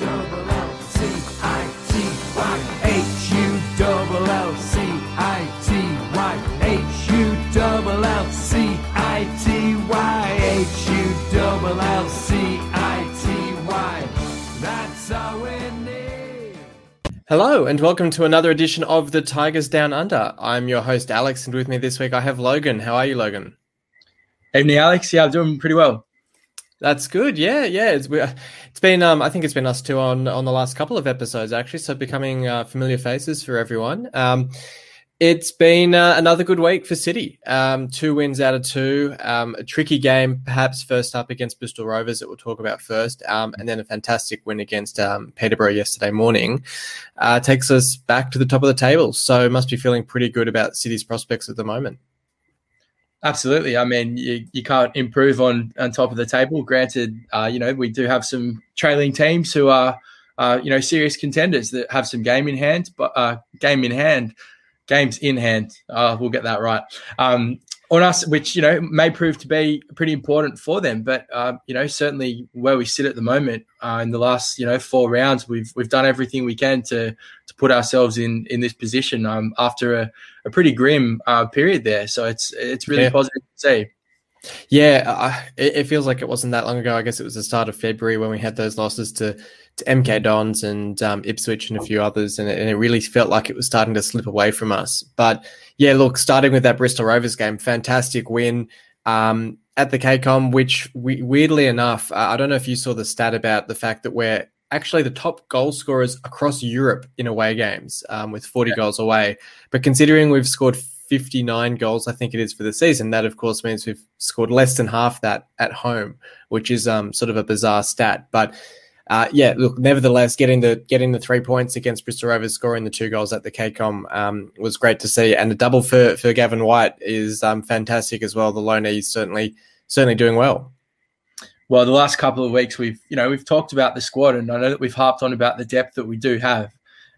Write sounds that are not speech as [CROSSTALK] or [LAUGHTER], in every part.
double L C I T Y H U double L C I T Y H U double L C I T Y H U double L C I T Y. That's all we need. Hello, and welcome to another edition of the Tigers Down Under. I'm your host, Alex, and with me this week I have Logan. How are you, Logan? Evening, Alex. Yeah, I'm doing pretty well. That's good. Yeah, yeah. It's we- it's been um I think it's been us two on on the last couple of episodes actually, so becoming uh, familiar faces for everyone. Um, it's been uh, another good week for City. Um, two wins out of two. Um, a tricky game, perhaps first up against Bristol Rovers that we'll talk about first, um, and then a fantastic win against um, Peterborough yesterday morning. Uh, takes us back to the top of the table. So must be feeling pretty good about City's prospects at the moment. Absolutely. I mean, you, you can't improve on on top of the table. Granted, uh, you know we do have some trailing teams who are, uh, you know, serious contenders that have some game in hand, but uh, game in hand, games in hand. Uh, we'll get that right. Um, on us, which you know may prove to be pretty important for them. But uh, you know, certainly where we sit at the moment uh, in the last you know four rounds, we've we've done everything we can to to put ourselves in in this position um, after a, a pretty grim uh, period there. So it's it's really Yeah. positive to see. Yeah, it, it feels like it wasn't that long ago. I guess it was the start of February when we had those losses to, to MK Dons and um, Ipswich and a few others, and it, and it really felt like it was starting to slip away from us. But yeah, look, starting with that Bristol Rovers game, fantastic win um, at the KCOM, which we, weirdly enough, uh, I don't know if you saw the stat about the fact that we're actually the top goal scorers across Europe in away games um, with 40 goals away. But considering we've scored 59 goals, I think it is for the season, that of course means we've scored less than half that at home, which is um, sort of a bizarre stat. But uh, yeah, look, nevertheless, getting the getting the three points against Bristol Rovers, scoring the two goals at the KCOM um, was great to see, and the double for for Gavin Whyte is um, fantastic as well. The loanee is certainly certainly doing well. Well, the last couple of weeks we've you know we've talked about the squad, and I know that we've harped on about the depth that we do have.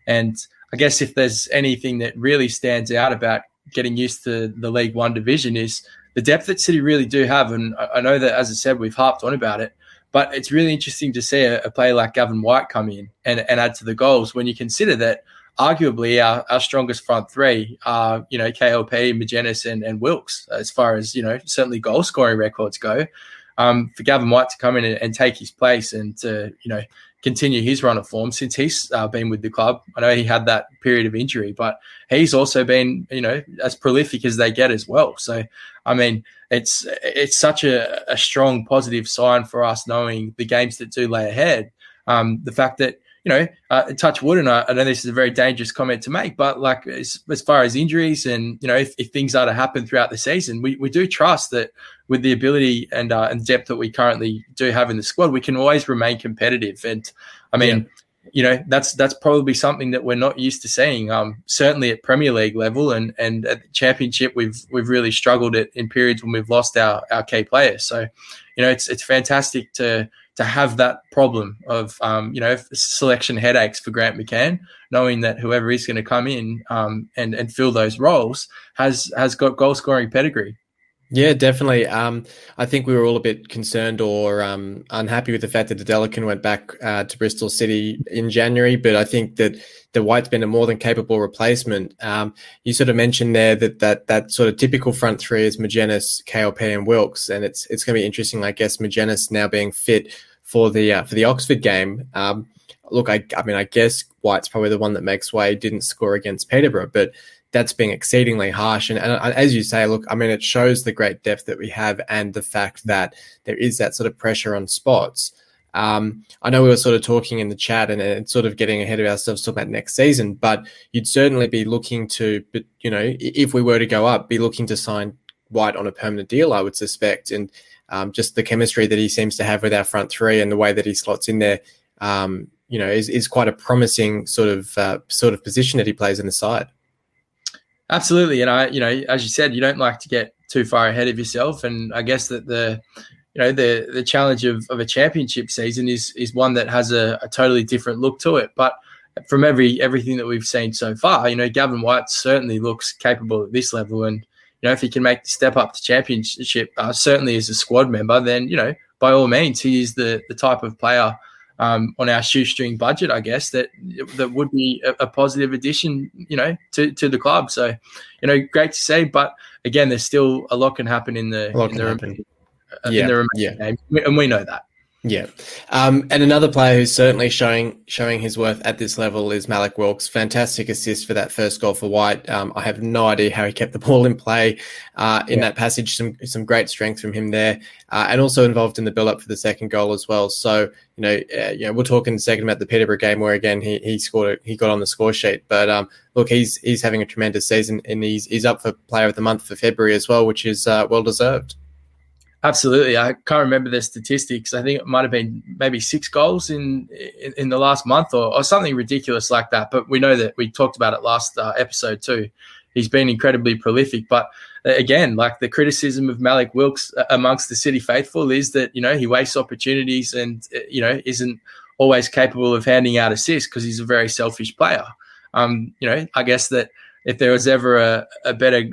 And I guess if there's anything that really stands out about getting used to the League One division is the depth that City really do have. And I know that, as I said, we've harped on about it, but it's really interesting to see a, a player like Gavin Whyte come in and, and add to the goals when you consider that arguably our, our strongest front three are, you know, KLP, Magennis, and, and Wilks, as far as, you know, certainly goal scoring records go. Um, for Gavin White to come in and, and take his place and to, you know, continue his run of form since he's uh, been with the club. I know he had that period of injury, but he's also been, you know, as prolific as they get as well. So, I mean, it's it's such a, a strong positive sign for us knowing the games that do lay ahead. Um, the fact that you know, uh, touch wood, and I, I know this is a very dangerous comment to make, but like as, as far as injuries and you know, if, if things are to happen throughout the season, we, we do trust that with the ability and uh, and depth that we currently do have in the squad, we can always remain competitive. And I mean, you know, that's that's probably something that we're not used to seeing. Um, certainly at Premier League level and and at the Championship, we've we've really struggled at, in periods when we've lost our our key players. So, you know, it's it's fantastic to to have that problem of um, you know selection headaches for Grant McCann, knowing that whoever is going to come in um, and and fill those roles has has got goal scoring pedigree. Yeah, definitely. Um, I think we were all a bit concerned or um, unhappy with the fact that the Adelican went back uh, to Bristol City in January, but I think that the Whyte's been a more than capable replacement. Um, you sort of mentioned there that that that sort of typical front three is Magennis, KLP, and Wilks, and it's it's going to be interesting. I guess Magennis now being fit for the uh, for the Oxford game. Um, look, I, I mean, I guess Whyte's probably the one that makes way. Didn't score against Peterborough, but that's being exceedingly harsh. And, and as you say, look, I mean, it shows the great depth that we have and the fact that there is that sort of pressure on spots. Um, I know we were sort of talking in the chat and, and sort of getting ahead of ourselves talking about next season, but you'd certainly be looking to, you know, if we were to go up, be looking to sign Whyte on a permanent deal, I would suspect. And um, just the chemistry that he seems to have with our front three and the way that he slots in there, um, you know, is, is quite a promising sort of uh, sort of position that he plays in the side. Absolutely, and I, you know, as you said, you don't like to get too far ahead of yourself, and I guess that the, you know, the the challenge of, of a championship season is is one that has a, a totally different look to it. But from every everything that we've seen so far, you know, Gavin Whyte certainly looks capable at this level, and you know, if he can make the step up to championship, uh, certainly as a squad member, then you know, by all means, he is the the type of player um, on our shoestring budget, I guess that that would be a, a, positive addition, you know, to, to the club. So, you know, great to see. But again, there's still a lot can happen in the in the, rem- uh, yeah. in the remaining yeah. game, and we know that. Yeah, um, and another player who's certainly showing showing his worth at this level is Mallik Wilks. Fantastic assist for that first goal for Whyte. Um, I have no idea how he kept the [LAUGHS] ball in play uh, in yeah. that passage. Some some great strength from him there, uh, and also involved in the build up for the second goal as well. So you know, uh, you know, we'll talk in a second about the Peterborough game where again he he scored he got on the score sheet. But um, look, he's he's having a tremendous season, and he's he's up for Player of the Month for February as well, which is uh, well deserved. Absolutely, I can't remember the statistics. I think it might have been maybe six goals in in, in the last month or, or, something ridiculous like that. But we know that we talked about it last uh, episode too. He's been incredibly prolific. But uh, again, like the criticism of Mallik Wilks uh, amongst the City faithful is that you know he wastes opportunities and uh, you know isn't always capable of handing out assists because he's a very selfish player. Um, you know, I guess that if there was ever a, a better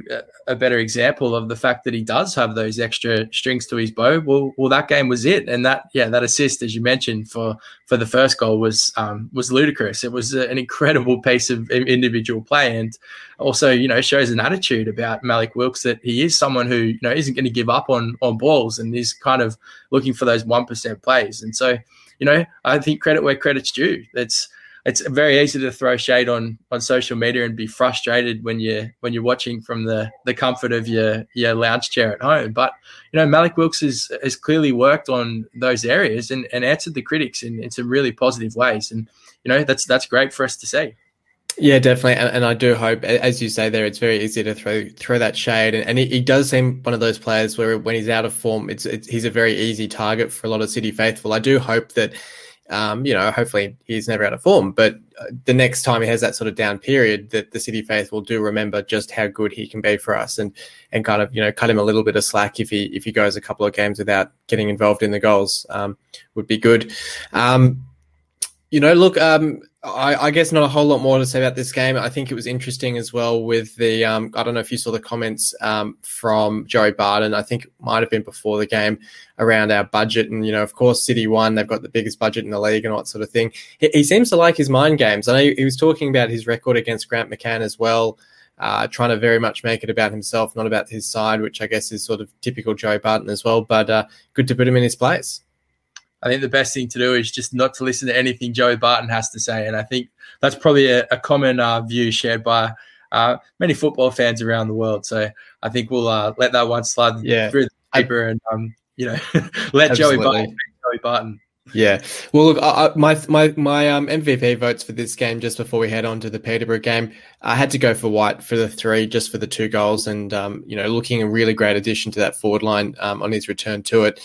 a better example of the fact that he does have those extra strings to his bow, well, well, that game was it, and that yeah, that assist as you mentioned for for the first goal was um, was ludicrous. It was an incredible piece of individual play, and also you know shows an attitude about Mallik Wilks that he is someone who you know isn't going to give up on on balls and is kind of looking for those one percent plays, and so you know I think credit where credit's due. That's it's very easy to throw shade on on social media and be frustrated when you when you're watching from the the comfort of your your lounge chair at home. But you know, Mallik Wilks has has clearly worked on those areas and, and answered the critics in, in some really positive ways. And you know, that's that's great for us to see. Yeah, definitely, and, and, I do hope, as you say there, it's very easy to throw throw that shade, and, and he, he, does seem one of those players where when he's out of form, it's, it's he's a very easy target for a lot of City faithful. I do hope that um, you know, hopefully he's never out of form, but uh, the next time he has that sort of down period, that the City faithful do remember just how good he can be for us, and and kind of you know cut him a little bit of slack if he if he goes a couple of games without getting involved in the goals um, would be good. Um, you know, look, um, I, I, guess not a whole lot more to say about this game. I think it was interesting as well with the. Um, I don't know if you saw the comments um, from Joey Barton. I think it might have been before the game around our budget, and you know, of course, City won. They've got the biggest budget in the league and all that sort of thing. He, he seems to like his mind games. I know he was talking about his record against Grant McCann as well. Uh, trying to very much make it about himself, not about his side, which I guess is sort of typical Joey Barton as well. But uh, good to put him in his place. I think the best thing to do is just not to listen to anything Joey Barton has to say. And I think that's probably a, a common uh, view shared by uh, many football fans around the world. So I think we'll uh, let that one slide yeah. through the paper and, um, you know, [LAUGHS] let Joey Barton, Joey Barton. Yeah. Well, look, I, my my my um, MVP votes for this game just before we head on to the Peterborough game, I had to go for Whyte for the three, just for the two goals, and um, you know, looking a really great addition to that forward line um, on his return to it.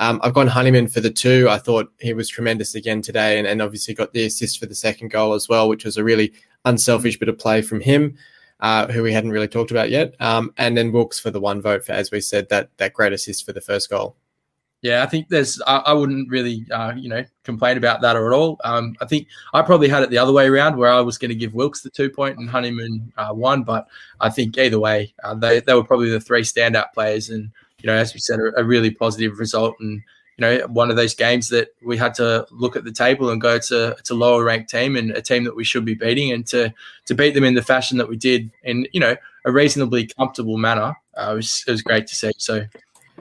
Um, I've gone Honeyman for the two. I thought he was tremendous again today, and, and obviously got the assist for the second goal as well, which was a really unselfish bit of play from him, uh, who we hadn't really talked about yet. Um, and then Wilks for the one vote for, as we said, that that great assist for the first goal. Yeah, I think there's. I, I wouldn't really, uh, you know, complain about that at all. Um, I think I probably had it the other way around, where I was going to give Wilks the two point and Honeyman uh, one. But I think either way, uh, they they were probably the three standout players, and you know, as we said, a, a really positive result and you know, one of those games that we had to look at the table and go to a lower ranked team and a team that we should be beating, and to to beat them in the fashion that we did in you know a reasonably comfortable manner uh, was it was great to see. So.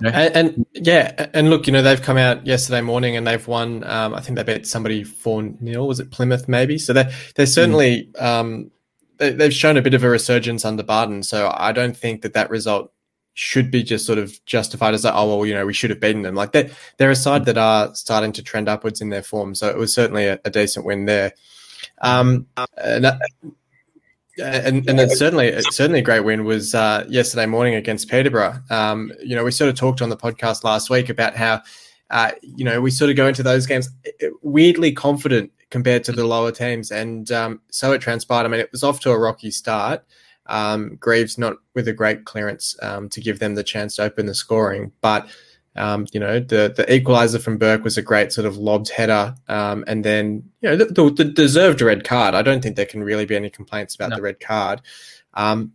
You know. and, and, yeah, and look, you know they've come out yesterday morning and they've won. Um, I think they beat somebody four 0 Was it Plymouth? Maybe. So they they're certainly mm. um, they, have shown a bit of a resurgence under Barton. So I don't think that that result should be just sort of justified as like, oh well, you know, we should have beaten them. Like they they're a side that are starting to trend upwards in their form, so it was certainly a, a decent win there. Um, and, uh, and, and certainly certainly a great win was uh, yesterday morning against Peterborough. Um, you know, we sort of talked on the podcast last week about how uh, you know we sort of go into those games uh, weirdly confident compared to the lower teams, and um, so it transpired. I mean, it was off to a rocky start. Um, Greaves not with a great clearance um, to give them the chance to open the scoring, but um, you know the the equaliser from Burke was a great sort of lobbed header, um, and then you know the, the, the, deserved red card. I don't think there can really be any complaints about no. the red card. Um,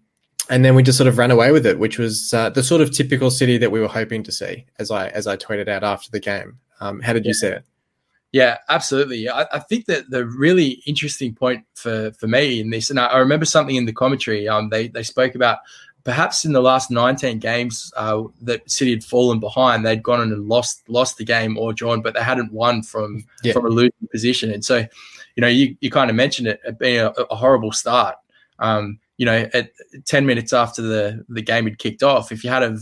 and then we just sort of ran away with it, which was uh, the sort of typical city that we were hoping to see, as I as I tweeted out after the game. Um, how did you see it? Yeah, absolutely. I, I, think that the really interesting point for, for me in this, and I, I remember something in the commentary. Um, they they spoke about perhaps in the last 19 games uh, that City had fallen behind, they'd gone and lost lost the game or drawn, but they hadn't won from yeah. from a losing position. And so, you know, you, you kind of mentioned it, it being a, a horrible start. Um, you know, at 10 minutes after the, the game had kicked off, if you had have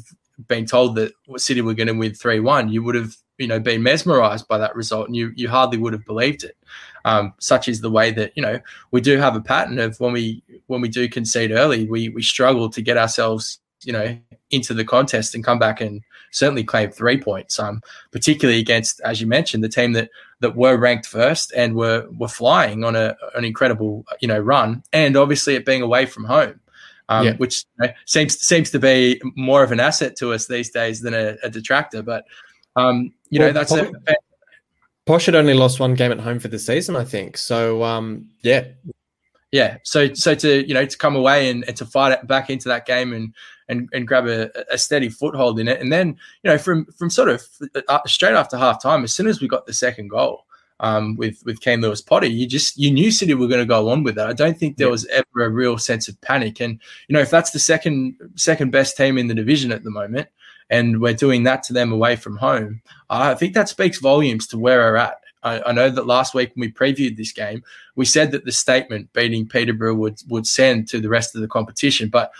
been told that City were going to win 3 1, you would have you know been mesmerized by that result and you you hardly would have believed it um, such is the way that you know we do have a pattern of when we when we do concede early we we struggle to get ourselves you know into the contest and come back and certainly claim three points um particularly against as you mentioned the team that that were ranked first and were were flying on a an incredible you know run and obviously it being away from home um, yeah. which you know, seems seems to be more of an asset to us these days than a, a detractor but um, you well, know, that's Posh, a, Posh had only lost one game at home for the season, I think. So um, yeah, yeah. So so to you know to come away and, and to fight it back into that game and and, and grab a, a, steady foothold in it, and then you know from from sort of uh, straight after half time, as soon as we got the second goal. Um, with with Keane Lewis Potter, you just you knew City were going to go on with that. I don't think there yeah. was ever a real sense of panic. And you know, if that's the second second best team in the division at the moment, and we're doing that to them away from home. I think that speaks volumes to where we're at. I, I, know that last week when we previewed this game, we said that the statement beating Peterborough would would send to the rest of the competition, but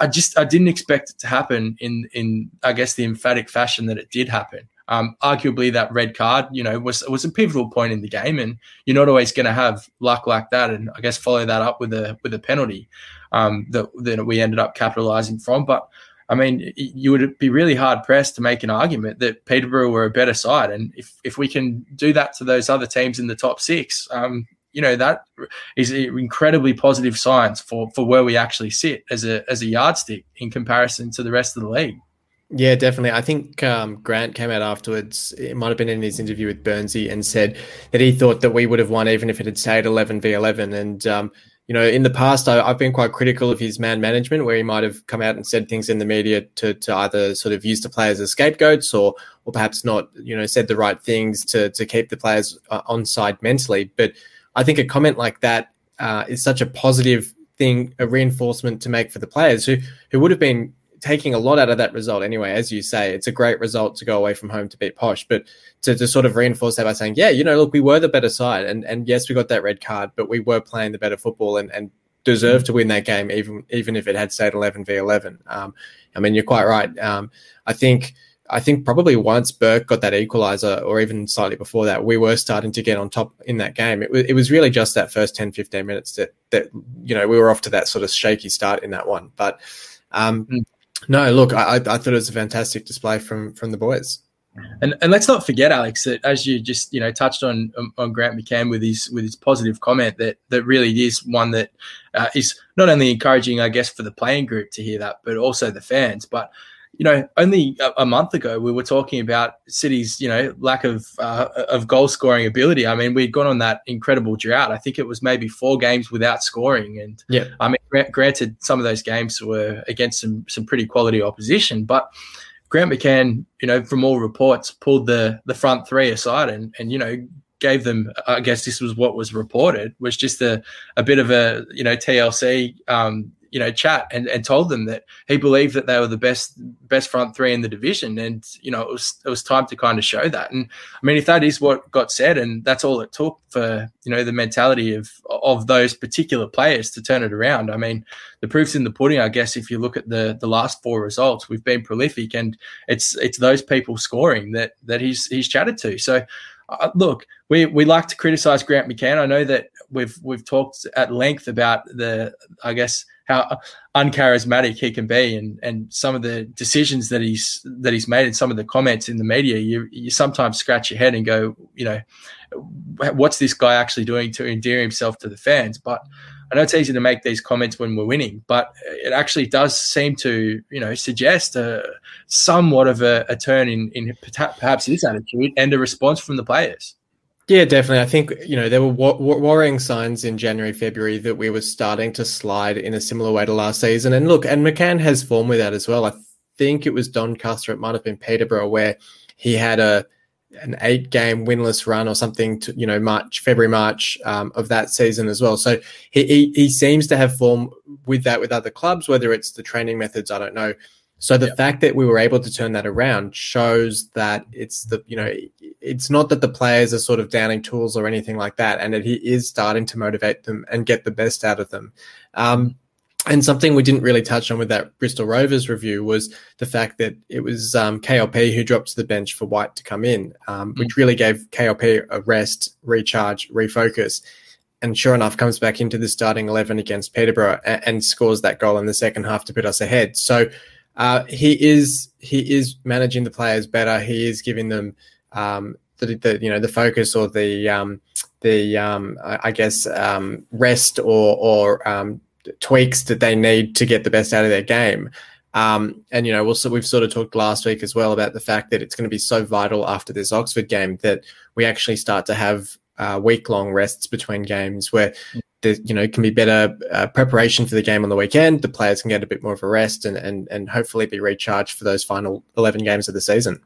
I, just I didn't expect it to happen in in I guess the emphatic fashion that it did happen. Um, arguably, that red card, you know, was was a pivotal point in the game, and you're not always going to have luck like that. And I guess follow that up with a with a penalty um, that that we ended up capitalising from. But I mean, you would be really hard pressed to make an argument that Peterborough were a better side, and if if we can do that to those other teams in the top six, um, you know that is incredibly positive signs for for where we actually sit as a as a yardstick in comparison to the rest of the league. Yeah, definitely. I think um, Grant came out afterwards. It might have been in his interview with Burnsy and said that he thought that we would have won even if it had stayed eleven v eleven. And um, you know, in the past, I, have been quite critical of his man management, where he might have come out and said things in the media to, to either sort of use the players as scapegoats or, or perhaps not, you know, said the right things to, to keep the players uh, on side mentally. But I think a comment like that uh, is such a positive thing, a reinforcement to make for the players who, who would have been taking a lot out of that result anyway. As you say, it's a great result to go away from home to beat Posh, but to, to sort of reinforce that by saying, yeah, you know, look, we were the better side, and and yes, we got that red card, but we were playing the better football and and deserved to win that game, even even if it had stayed eleven v eleven. Um, I mean, you're quite right. Um, I think. I think probably once Burke got that equalizer, or even slightly before that, we were starting to get on top in that game. It, it was really just that first 10, 15 minutes that, that, you know, we were off to that sort of shaky start in that one. But um, mm. No, look, I, I thought it was a fantastic display from from the boys. And and let's not forget, Alex, that as you just you know touched on on Grant McCann with his with his positive comment that that really is one that uh, is not only encouraging, I guess, for the playing group to hear that, but also the fans. But you know, only a, a, month ago we were talking about City's, you know, lack of uh, of goal scoring ability. I mean, we'd gone on that incredible drought. I think it was maybe four games without scoring, and yeah, I mean, granted, some of those games were against some some pretty quality opposition, but Grant McCann, you know, from all reports, pulled the the front three aside and and you know gave them. I guess this was what was reported was just a a bit of a you know TLC um, you know chat and, and told them that he believed that they were the best best front three in the division. And you know it was it was time to kind of show that. And i mean if that is what got said and that's all it took for you know the mentality of of those particular players to turn it around i mean the proof's in the pudding i guess if you look at the the last four results. We've been prolific and it's it's those people scoring that that he's he's chatted to. So uh, look, we, we like to criticize Grant McCann. I know that we've we've talked at length about the I guess how uncharismatic he can be and and some of the decisions that he's that he's made and some of the comments in the media you you sometimes scratch your head and go you know what's this guy actually doing to endear himself to the fans but I know it's easy to make these comments when we're winning, but it actually does seem to, you know, suggest a somewhat of a, a turn in, in perhaps his attitude and a response from the players. Yeah, definitely. I think you know there were worrying signs in January, February that we were starting to slide in a similar way to last season. And look, and McCann has form with that as well. I think it was Doncaster, it might have been Peterborough, where he had a an eight game winless run or something to you know March February March um, of that season as well. So he, he, he seems to have form with that with other clubs, whether it's the training methods, I don't know. So the fact that we were able to turn that around shows that it's the you know it's not that the players are sort of downing tools or anything like that, and that he is starting to motivate them and get the best out of them. Um, and something we didn't really touch on with that Bristol Rovers review was the fact that it was um, KLP who dropped to the bench for Whyte to come in, um, mm. which really gave KLP a rest, recharge, refocus. And sure enough, comes back into the starting 11 against Peterborough and, and scores that goal in the second half to put us ahead. So uh, he is he is managing the players better. He is giving them um, the, the, you know the focus or the um, the um, I guess um, rest or or um, tweaks that they need to get the best out of their game. Um, and you know, also we've sort of talked last week as well about the fact that it's going to be so vital after this Oxford game that we actually start to have uh, week long rests between games where there, you know can be better uh, preparation for the game on the weekend. The players can get a bit more of a rest and and and hopefully be recharged for those final eleven games of the season.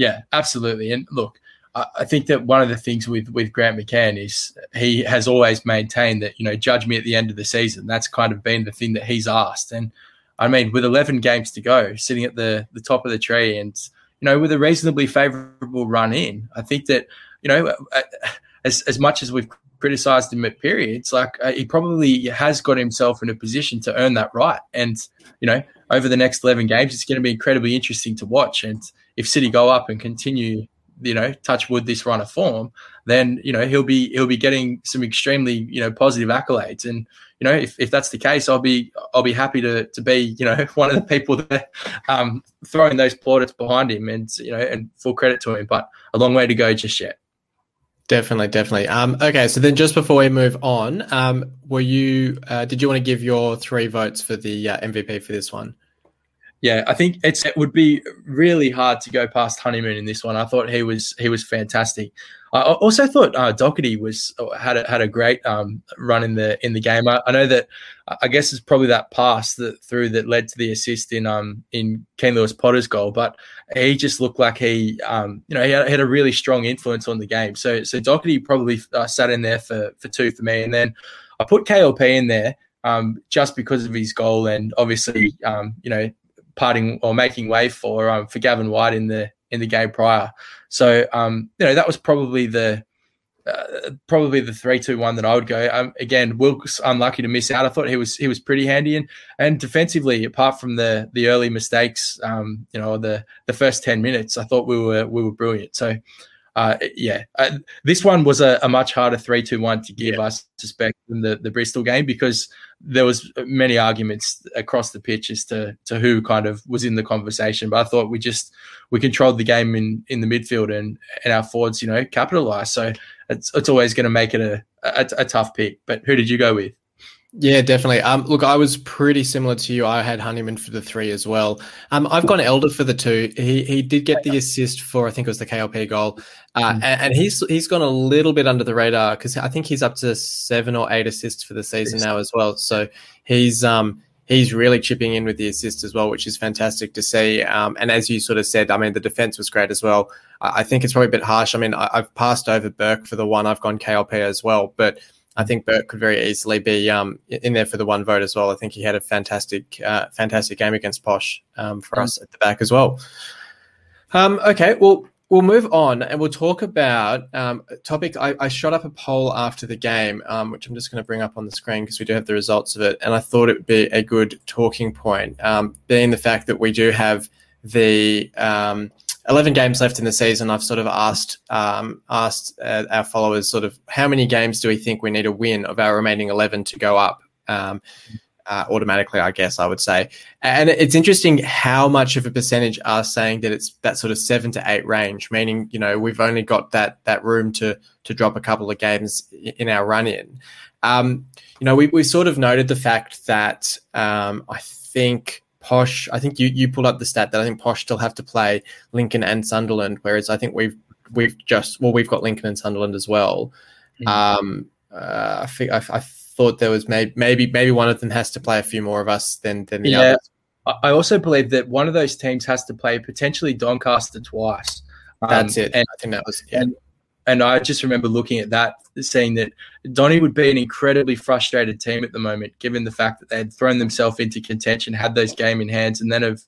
Yeah, absolutely. And look, I think that one of the things with with Grant McCann is he has always maintained that you know judge me at the end of the season. That's kind of been the thing that he's asked. And I mean, with 11 games to go, sitting at the the top of the tree, and you know with a reasonably favourable run in, I think that you know as as much as we've criticized him at periods, like uh, he probably has got himself in a position to earn that right. And you know over the next 11 games, it's going to be incredibly interesting to watch. And if City go up and continue you know, touch wood this run of form, then you know he'll be he'll be getting some extremely you know positive accolades. And you know, if, if that's the case, I'll be I'll be happy to to be you know [LAUGHS] one of the people that um, throwing those plaudits behind him, and you know, and full credit to him. But a long way to go just yet. Definitely, definitely. Um, okay, so then just before we move on, um, were you uh, did you want to give your three votes for the uh, MVP for this one? yeah, I think it's it would be really hard to go past Honeyman in this one. I thought he was he was fantastic. I also thought uh, Docherty was uh, had a, had a great um, run in the in the game. I, I, know that I guess it's probably that pass that through that led to the assist in um in Keane Lewis Potter's goal, but he just looked like he um you know he had, had a really strong influence on the game. So so Docherty probably uh, sat in there for for two for me, and then I put KLP in there um, just because of his goal and obviously um, you know parting or making way for um, for Gavin Whyte in the in the game prior. So um, you know that was probably the uh, probably the three two one that I would go. Um, again, Wilks unlucky to miss out. I thought he was he was pretty handy and and defensively, apart from the the early mistakes, um, you know the the first ten minutes, I thought we were we were brilliant. So. Uh, yeah, uh, this one was a, a, much harder three two one to give, yeah. I suspect, than the, the Bristol game because there was many arguments across the pitch as to to who kind of was in the conversation. But I thought we just we controlled the game in in the midfield and and our forwards, you know, capitalized. So it's it's always going to make it a, a, a tough pick. But who did you go with? Yeah, definitely. Um, look, I was pretty similar to you. I had Honeyman for the three as well. Um, I've gone Elder for the two. He he did get the assist for I think it was the KLP goal, uh, mm-hmm. and, and, he's he's gone a little bit under the radar because I think he's up to seven or eight assists for the season now as well. So he's um he's really chipping in with the assist as well, which is fantastic to see. Um, and as you sort of said, I mean the defense was great as well. I, I think it's probably a bit harsh. I mean I, I've passed over Burke for the one. I've gone KLP as well, but I think Burke could very easily be um, in there for the one vote as well. I think he had a fantastic, uh, fantastic game against Posh um, for mm. us at the back as well. Um, okay, well, we'll move on and we'll talk about um, a topic. I, I, shot up a poll after the game, um, which I'm just going to bring up on the screen because we do have the results of it, and I thought it would be a good talking point, um, being the fact that we do have the 11 games left in the season, I've sort of asked um, asked uh, our followers sort of how many games do we think we need to win of our remaining 11 to go up um, uh, automatically, I guess I would say. And it's interesting how much of a percentage are saying that it's that sort of seven to eight range, meaning you know we've only got that that room to to drop a couple of games in our run in. Um, you know, we we sort of noted the fact that um, I think Posh, I think you you pulled up the stat that I think Posh still have to play Lincoln and Sunderland, whereas I think we've we've just well we've got Lincoln and Sunderland as well. Mm-hmm. Um, uh, I think I, I, thought there was maybe maybe maybe one of them has to play a few more of us than than the yeah. others. I also believe that one of those teams has to play potentially Doncaster twice. That's um, it. And, I think that was yeah. And, and I just remember looking at that, seeing that Donny would be an incredibly frustrated team at the moment, given the fact that they had thrown themselves into contention, had those game in hands, and then have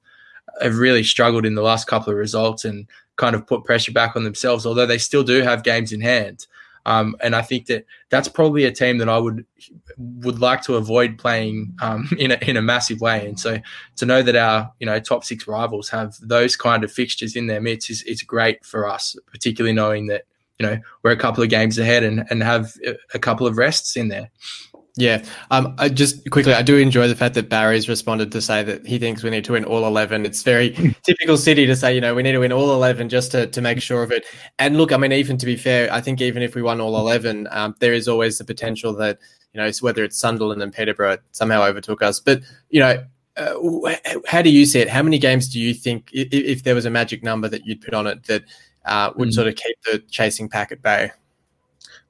have really struggled in the last couple of results and kind of put pressure back on themselves. Although they still do have games in hand, um, and I think that that's probably a team that I would would like to avoid playing um, [LAUGHS] in a, in a massive way. And so to know that our you know top six rivals have those kind of fixtures in their midst is, is great for us, particularly knowing that you know we're a couple of games ahead and and have a couple of rests in there. Yeah, um, I just quickly, I do enjoy the fact that Barry's responded to say that he thinks we need to win all eleven. It's very [LAUGHS] typical City to say, you know, we need to win all eleven just to to make sure of it. And look, I mean, even to be fair, I think even if we won all eleven, um, there is always the potential that you know whether it's Sunderland and Peterborough somehow overtook us. But you know, uh, how do you see it? How many games do you think, if, if there was a magic number that you'd put on it, that uh, would mm. sort of keep the chasing pack at bay?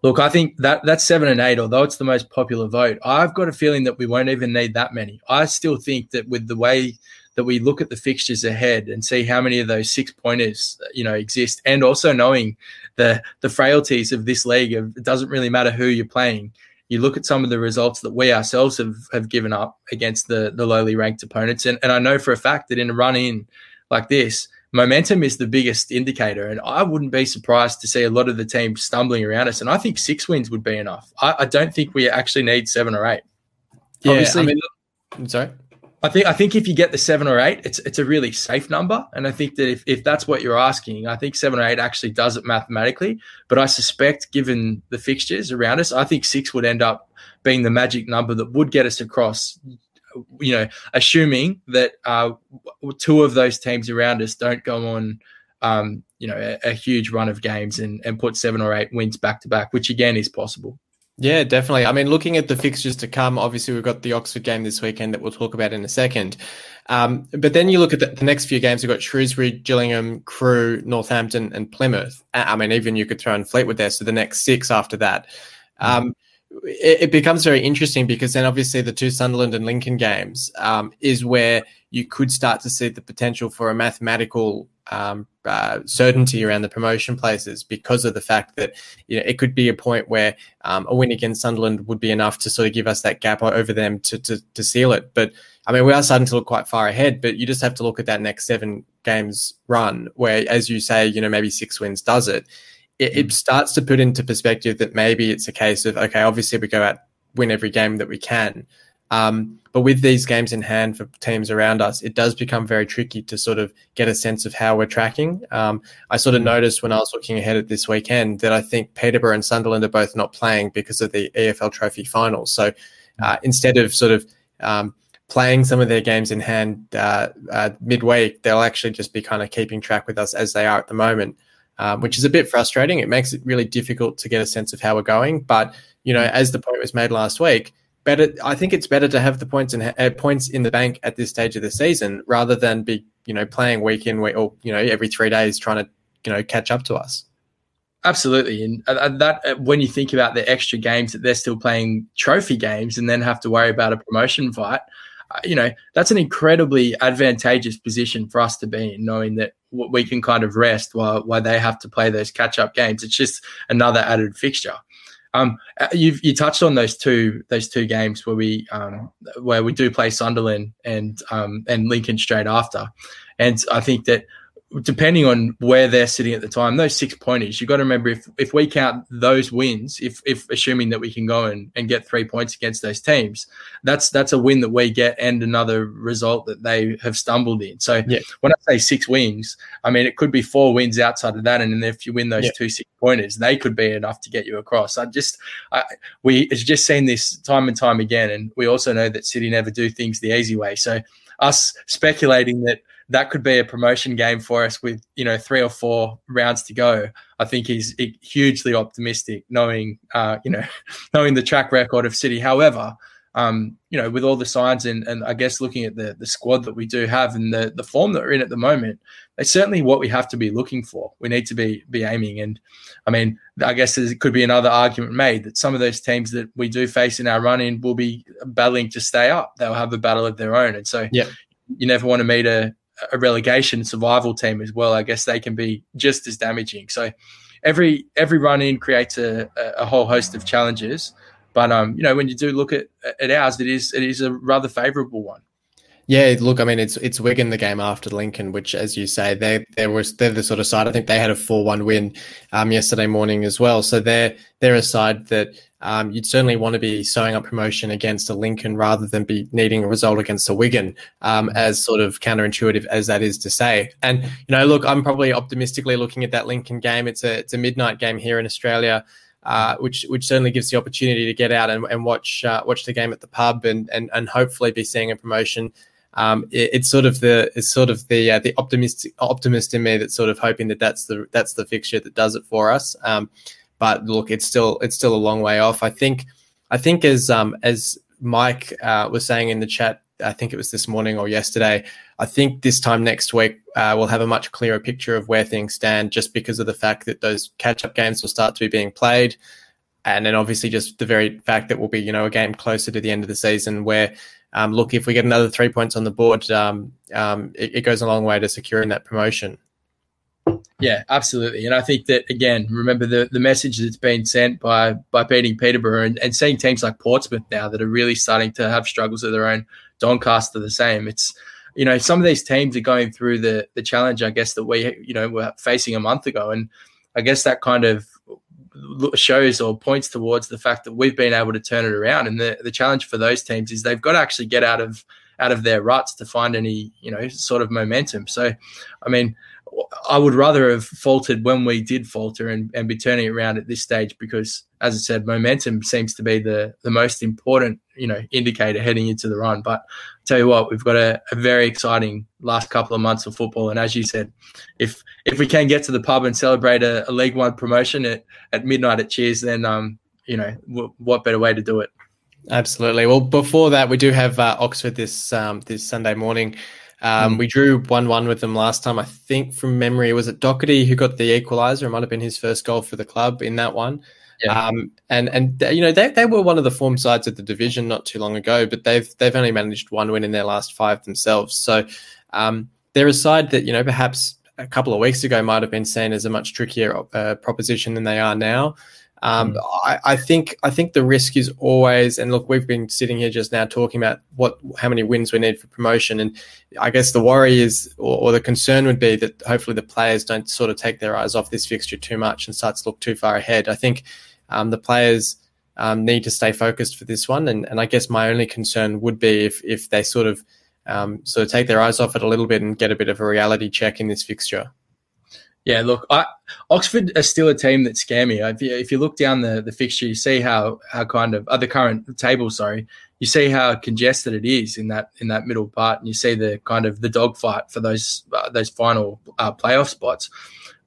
Look, I think that that's seven and eight, although it's the most popular vote. I've got a feeling that we won't even need that many. I still think that with the way that we look at the fixtures ahead and see how many of those six pointers you know exist, and also knowing the the frailties of this league, of, it doesn't really matter who you're playing. You look at some of the results that we ourselves have, have given up against the the lowly ranked opponents, and, and I know for a fact that in a run in like this, momentum is the biggest indicator. And I wouldn't be surprised to see a lot of the teams stumbling around us. And I think six wins would be enough. I, I don't think we actually need seven or eight. Yeah, Obviously, I mean, I'm sorry. I think I think if you get the seven or eight, it's it's a really safe number. And I think that if, if that's what you're asking, I think seven or eight actually does it mathematically. But I suspect, given the fixtures around us, I think six would end up being the magic number that would get us across you know, assuming that uh, two of those teams around us don't go on, um, you know, a, a, huge run of games and, and put seven or eight wins back to back, which again is possible. Yeah, definitely. I mean, looking at the fixtures to come, obviously we've got the Oxford game this weekend that we'll talk about in a second. Um, but then you look at the, the, next few games, we've got Shrewsbury, Gillingham, Crewe, Northampton, and Plymouth. I mean, even you could throw in Fleetwood there. So the next six after that. Um, it, becomes very interesting because then obviously the two Sunderland and Lincoln games um, is where you could start to see the potential for a mathematical um, uh, certainty around the promotion places because of the fact that you know it could be a point where um, a win against Sunderland would be enough to sort of give us that gap over them to, to, to seal it. But I mean, we are starting to look quite far ahead, but you just have to look at that next seven games run where, as you say, you know, maybe six wins does it it, it, starts to put into perspective that maybe it's a case of okay, obviously we go out win every game that we can, um, but with these games in hand for teams around us, it does become very tricky to sort of get a sense of how we're tracking. Um, I sort of mm. noticed when I was looking ahead at this weekend that I think Peterborough and Sunderland are both not playing because of the EFL Trophy finals. So uh, instead of sort of um, playing some of their games in hand uh, uh, midweek, they'll actually just be kind of keeping track with us as they are at the moment um, which is a bit frustrating. It makes it really difficult to get a sense of how we're going. But you know, as the point was made last week, better. I think it's better to have the points and uh, points in the bank at this stage of the season rather than be you know playing week in week or you know every three days trying to you know catch up to us. Absolutely, and uh, that uh, when you think about the extra games that they're still playing trophy games and then have to worry about a promotion fight, you know that's an incredibly advantageous position for us to be in, knowing that we can kind of rest while while they have to play those catch up games. It's just another added fixture. Um, uh, you you touched on those two those two games where we um, where we do play Sunderland and um, and Lincoln straight after, and I think that depending on where they're sitting at the time, those six pointers, you've got to remember if, if we count those wins, if, if assuming that we can go and, and get three points against those teams, that's that's a win that we get and another result that they have stumbled in. So yeah. when I say six wins, I mean it could be four wins outside of that, and if you win those yeah. two six pointers, they could be enough to get you across. I just I, we it's just seen this time and time again, and we also know that City never do things the easy way. So us speculating that that could be a promotion game for us with you know three or four rounds to go. I think he's hugely optimistic, knowing uh, you know [LAUGHS] knowing the track record of City. However, um, you know with all the signs and, and I guess looking at the the squad that we do have and the the form that we're in at the moment, it's certainly what we have to be looking for. We need to be be aiming, and I mean I guess there could be another argument made that some of those teams that we do face in our run in will be battling to stay up. They'll have a battle of their own, and so yeah. You never want to meet a, a relegation survival team as well, I guess they can be just as damaging. So every every run in creates a, a whole host of challenges. But um, you know, when you do look at, at ours, it is it is a rather favourable one. Yeah, look, I mean, it's it's Wigan the game after Lincoln, which, as you say, they there was they're the sort of side. I think they had a four one win um, yesterday morning as well. So they're they're a side that um, you'd certainly want to be sewing up promotion against a Lincoln rather than be needing a result against a Wigan, um, as sort of counterintuitive as that is to say. And you know, look, I'm probably optimistically looking at that Lincoln game. It's a it's a midnight game here in Australia. Uh, which which certainly gives the opportunity to get out and, and watch uh, watch the game at the pub and, and and hopefully be seeing a promotion um, it, it's sort of the it's sort of the uh, the optimistic optimist in me that's sort of hoping that that's the that's the fixture that does it for us. Um, but look, it's still it's still a long way off. I think I think as um, as Mike uh, was saying in the chat, I think it was this morning or yesterday. I think this time next week uh, we'll have a much clearer picture of where things stand, just because of the fact that those catch up games will start to be being played and then obviously just the very fact that we'll be you know a game closer to the end of the season where um, look, if we get another three points on the board, um, um, it, it, goes a long way to securing that promotion. Yeah, absolutely. And I think that again, remember the, the message that's been sent by by beating Peterborough and, and seeing teams like Portsmouth now that are really starting to have struggles of their own. Doncaster the same. It's you know some of these teams are going through the the challenge, I guess that we you know were facing a month ago, and I guess that kind of shows or points towards the fact that we've been able to turn it around. And the, the challenge for those teams is they've got to actually get out of out of their ruts to find any you know sort of momentum. So, I mean, I would rather have faltered when we did falter and, and be turning around at this stage because, as I said, momentum seems to be the, the most important, you know, indicator heading into the run. But I tell you what, we've got a, a very exciting last couple of months of football. And as you said, if if we can get to the pub and celebrate a, a League One promotion at, at midnight at Cheers, then um, you know, w- what better way to do it? Absolutely. Well, before that, we do have uh, Oxford this um, this Sunday morning. Um, mm. We drew 1 1 with them last time. I think from memory, was it Docherty who got the equaliser? It might have been his first goal for the club in that one. Yeah. Um, and and you know they, they were one of the form sides of the division not too long ago, but they've they've only managed one win in their last five themselves. So um, they're a side that you know perhaps a couple of weeks ago might have been seen as a much trickier uh, proposition than they are now. Um, mm. I, I, think I think the risk is always, and look, we've been sitting here just now talking about what how many wins we need for promotion, and I guess the worry is, or, or, the concern would be that hopefully the players don't sort of take their eyes off this fixture too much and start to look too far ahead. I think um, the players um, need to stay focused for this one, and, and I guess my only concern would be if if they sort of um, sort of take their eyes off it a little bit and get a bit of a reality check in this fixture. Yeah, look, I, Oxford are still a team that scare me. If you, if you look down the, the fixture, you see how how kind of uh, the current table. Sorry, you see how congested it is in that in that middle part, and you see the kind of the dogfight for those uh, those final uh, playoff spots.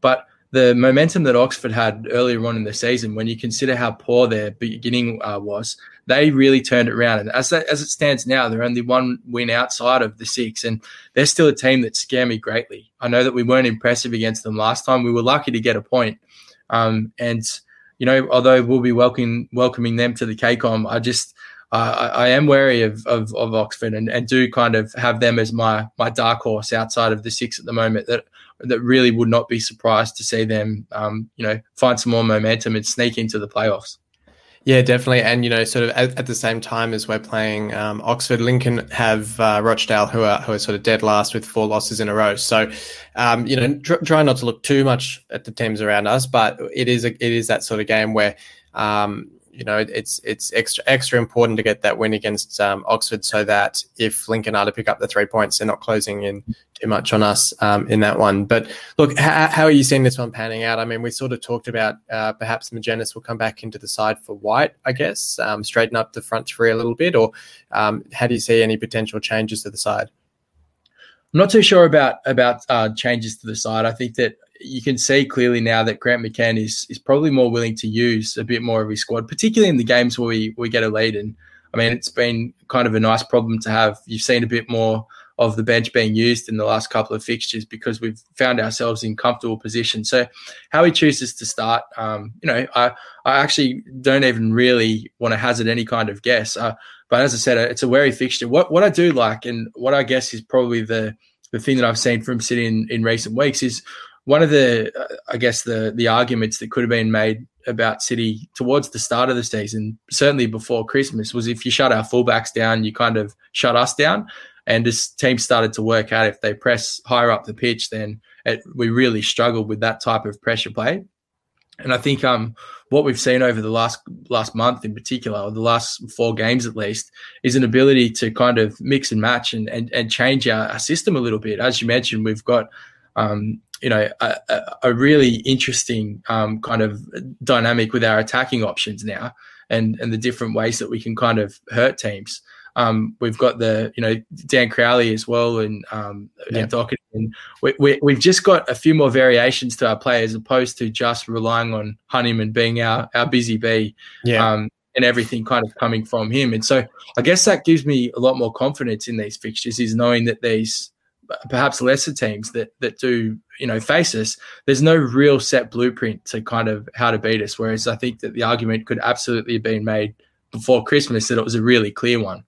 But the momentum that Oxford had earlier on in the season, when you consider how poor their beginning uh, was, they really turned it around. And as as it stands now, they're only one win outside of the six, and they're still a team that scare me greatly. I know that we weren't impressive against them last time. We were lucky to get a point, um, and you know, although we'll be welcoming welcoming them to the KCOM, I just uh, I, I, am wary of, of, of Oxford and, and do kind of have them as my my dark horse outside of the six at the moment. That that really would not be surprised to see them, um, you know, find some more momentum and sneak into the playoffs. Yeah, definitely. And, you know, sort of at, at the same time as we're playing um, Oxford, Lincoln have uh, Rochdale, who are, who are sort of dead last with four losses in a row. So, um, you know, tr- try not to look too much at the teams around us, but it is a, it is that sort of game where, um, you know, it's it's extra extra important to get that win against um, Oxford, so that if Lincoln are to pick up the three points, they're not closing in too much on us um, in that one. But look, how, how, are you seeing this one panning out? I mean, we sort of talked about uh, perhaps Magennis will come back into the side for Whyte, I guess, um, straighten up the front three a little bit, or um, how do you see any potential changes to the side? I'm not too sure about about uh, changes to the side. I think that you can see clearly now that Grant McCann is is probably more willing to use a bit more of his squad, particularly in the games where we, we get a lead. And I mean, it's been kind of a nice problem to have. You've seen a bit more of the bench being used in the last couple of fixtures because we've found ourselves in comfortable position. So how he chooses to start, um, you know, I, I actually don't even really want to hazard any kind of guess. Uh, but as I said, it's a wary fixture. What what I do like and what I guess is probably the the thing that I've seen from City in, in recent weeks is one of the, uh, I guess the the arguments that could have been made about City towards the start of the season, certainly before Christmas, was if you shut our fullbacks down, you kind of shut us down. And this team started to work out, if they press higher up the pitch, then it, we really struggled with that type of pressure play. And I think um, what we've seen over the last last month, in particular, or the last four games at least, is an ability to kind of mix and match and and, and change our, our system a little bit. As you mentioned, we've got um, you know a, a really interesting um, kind of dynamic with our attacking options now, and and the different ways that we can kind of hurt teams. Um, we've got the you know Dan Crowley as well, and um, yeah. and Docherty. And we, we, we've just got a few more variations to our play as opposed to just relying on Honeyman being our our busy bee. Yeah. Um, and everything kind of coming from him. And so I guess that gives me a lot more confidence in these fixtures is knowing that these perhaps lesser teams that that do you know face us there's no real set blueprint to kind of how to beat us whereas i think that the argument could absolutely have been made before christmas that it was a really clear one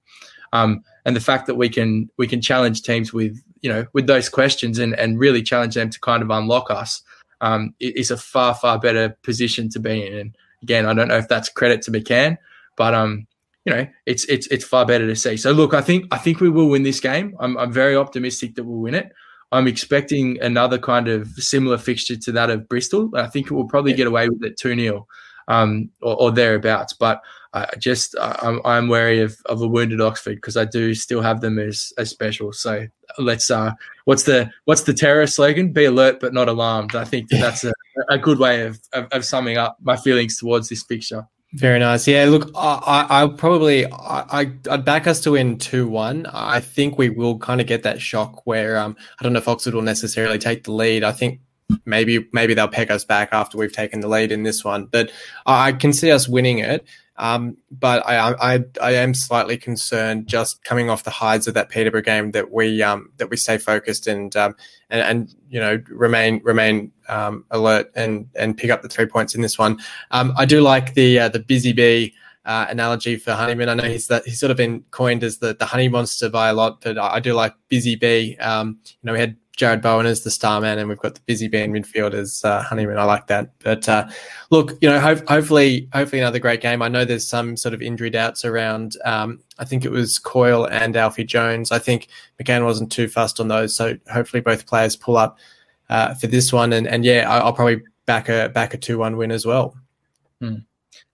um, and the fact that we can we can challenge teams with you know with those questions and and really challenge them to kind of unlock us um, is a far far better position to be in. And again, I don't know if that's credit to McCann, but um, you know, it's it's it's far better to see. So look, I think I think we will win this game. I'm I'm very optimistic that we'll win it. I'm expecting another kind of similar fixture to that of Bristol. I think it will probably get away with it 2 0 um, or, or, thereabouts. But I just I'm, I'm wary of, of a wounded Oxford because I do still have them as as special. So let's uh, what's the what's the terror slogan? Be alert but not alarmed. I think that that's a, a good way of, of, of summing up my feelings towards this fixture. Very nice. Yeah, look, I, I probably I, I'd back us to win two one. I think we will kind of get that shock where um I don't know if Oxford will necessarily take the lead. I think maybe maybe they'll peg us back after we've taken the lead in this one, but I can see us winning it. Um, but I, I, I am slightly concerned just coming off the highs of that Peterborough game that we um, that we stay focused and um, and, and you know remain remain um, alert and and pick up the three points in this one. Um, I do like the uh, the busy bee. Uh, analogy for Honeyman. I know he's that he's sort of been coined as the, the honey monster by a lot, but I, I do like Busy Bee. Um, you know, we had Jarrod Bowen as the star man, and we've got the busy band midfield as uh, Honeyman. I like that. But uh, look, you know, ho- hopefully, hopefully another great game. I know there's some sort of injury doubts around. Um, I think it was Coyle and Alfie Jones. I think McCann wasn't too fussed on those, so hopefully both players pull up uh, for this one. And and yeah, I- will probably back a back a two one win as well. Hmm.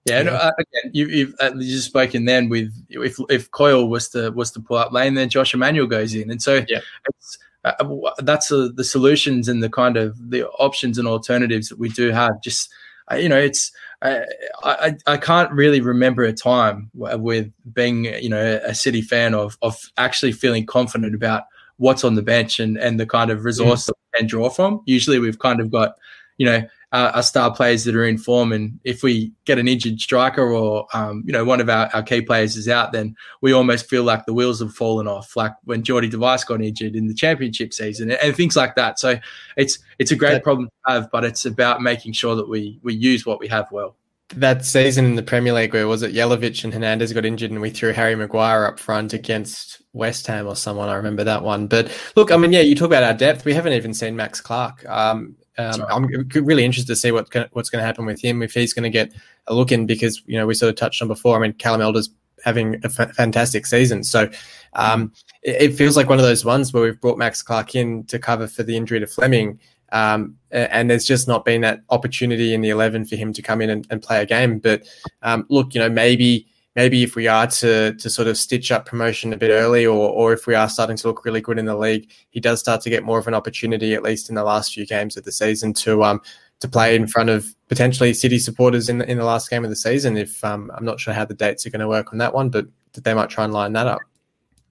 Yeah, and uh, again, you, you've uh, you just spoken then with if if Coyle was to was to pull up lane, then Josh Emmanuel goes in, and so yeah. it's uh, that's a, the solutions and the kind of the options and alternatives that we do have. Just uh, you know, it's I, I, I can't really remember a time with being you know a City fan of of actually feeling confident about what's on the bench and and the kind of resource mm. that we can draw from. Usually, we've kind of got you know uh, our star players that are in form. And if we get an injured striker or, um, you know, one of our, our key players is out, then we almost feel like the wheels have fallen off, like when Jordy de Wijs got injured in the championship season and, and things like that. So it's it's a great problem to have, but it's about making sure that we we use what we have well that season in the Premier League where was it Jelavic and Hernandez got injured and we threw Harry Maguire up front against West Ham or someone. I remember that one. But look, I mean, yeah, you talk about our depth. We haven't even seen Max Clark. Um, um, I'm really interested to see what what's going to happen with him if he's going to get a look in because you know we sort of touched on before. I mean, Callum Elder's having a f- fantastic season, so um, it, it, feels like one of those ones where we've brought Max Clark in to cover for the injury to Fleming, um, and there's just not been that opportunity in the eleven for him to come in and, and play a game. But um, look, you know, maybe maybe if we are to to sort of stitch up promotion a bit early, or or if we are starting to look really good in the league, he does start to get more of an opportunity, at least in the last few games of the season, to um to play in front of potentially City supporters in the, in the last game of the season. If um, I'm not sure how the dates are going to work on that one, but they might try and line that up.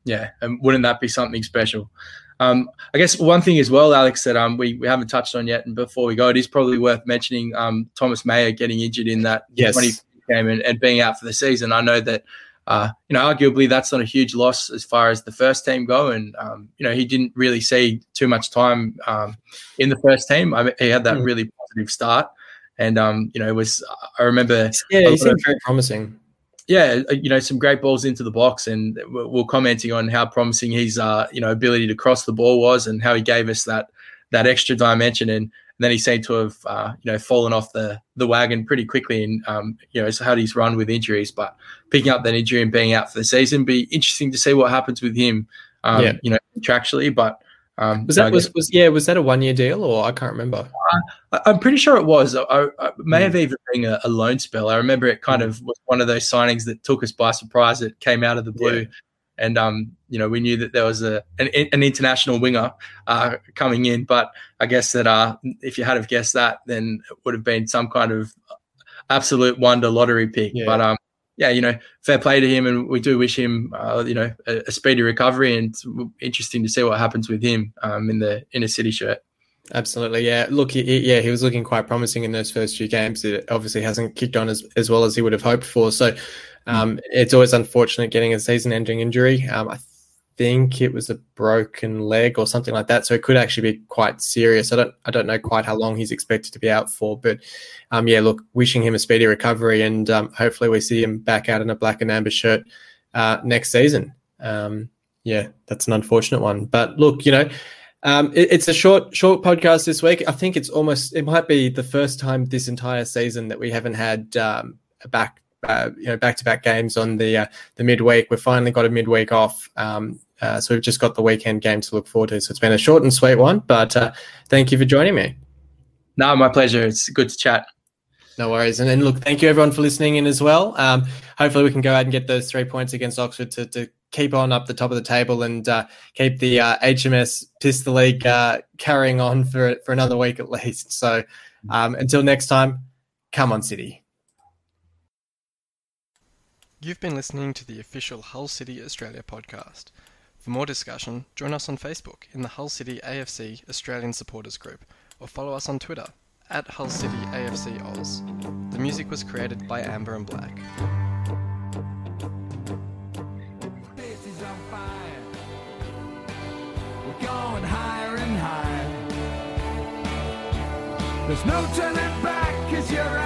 Yeah, and wouldn't that be something special? Um, I guess one thing as well, Alex, that um, we, we haven't touched on yet, and before we go, it is probably worth mentioning um, Thomas Mayer getting injured in that yes. 20 game and, and being out for the season. I know that uh, you know, arguably that's not a huge loss as far as the first team go. And, um, you know, he didn't really see too much time um, in the first team. I mean, he had that mm. really positive start. And, um, you know, it was, I remember. Yeah, he seemed very promising. yeah, uh, you know, some great balls into the box, and we're commenting on how promising his, uh, you know, ability to cross the ball was, and how he gave us that that extra dimension, and then he seemed to have, uh, you know, fallen off the the wagon pretty quickly, and um, you know, had his run with injuries, but picking up that injury and being out for the season, be interesting to see what happens with him, um, yeah. you know, contractually, but. Um, was that was, was yeah was that a one year deal or I can't remember? Uh, I'm pretty sure it was. I, I may mm. have even been a, a, loan spell. I remember it kind mm. of was one of those signings that took us by surprise. It came out of the blue, yeah. And um, you know we knew that there was a an, an international winger uh, coming in, but I guess that uh, if you had have guessed that, then it would have been some kind of absolute wonder lottery pick. Yeah. But um, yeah, you know, fair play to him, and we do wish him, uh, you know, a, a, speedy recovery. And interesting to see what happens with him um, in the inner city shirt. Absolutely, yeah. Look, he, yeah, he was looking quite promising in those first few games. It obviously hasn't kicked on as, as well as he would have hoped for. So um, it's always unfortunate getting a season-ending injury. Um, I think it was a broken leg or something like that. So it could actually be quite serious. I don't I don't know quite how long he's expected to be out for, but um, yeah, look, wishing him a speedy recovery and um, hopefully we see him back out in a black and amber shirt uh, next season. Um, yeah, that's an unfortunate one, but look, you know. Um, it, it's a short, short podcast this week. I think it's almost, it might be the first time this entire season that we haven't had um, a back uh, you know back to back games on the uh, the midweek. We've finally got a midweek off. Um, uh, so we've just got the weekend game to look forward to. So it's been a short and sweet one, but uh, thank you for joining me. No, my pleasure. It's good to chat. No worries. And then look, thank you everyone for listening in as well. Um, hopefully we can go out and get those three points against Oxford to, to keep on up the top of the table and uh, keep the uh, HMS Pistol League uh, carrying on for, for another week at least. So um, until next time, come on, City. You've been listening to the official Hull City Australia podcast. For more discussion, join us on Facebook in the Hull City AFC Australian Supporters Group or follow us on Twitter at Hull City AFC Oz. The music was created by Amber and Black. going higher and higher. There's no turning back cause you're.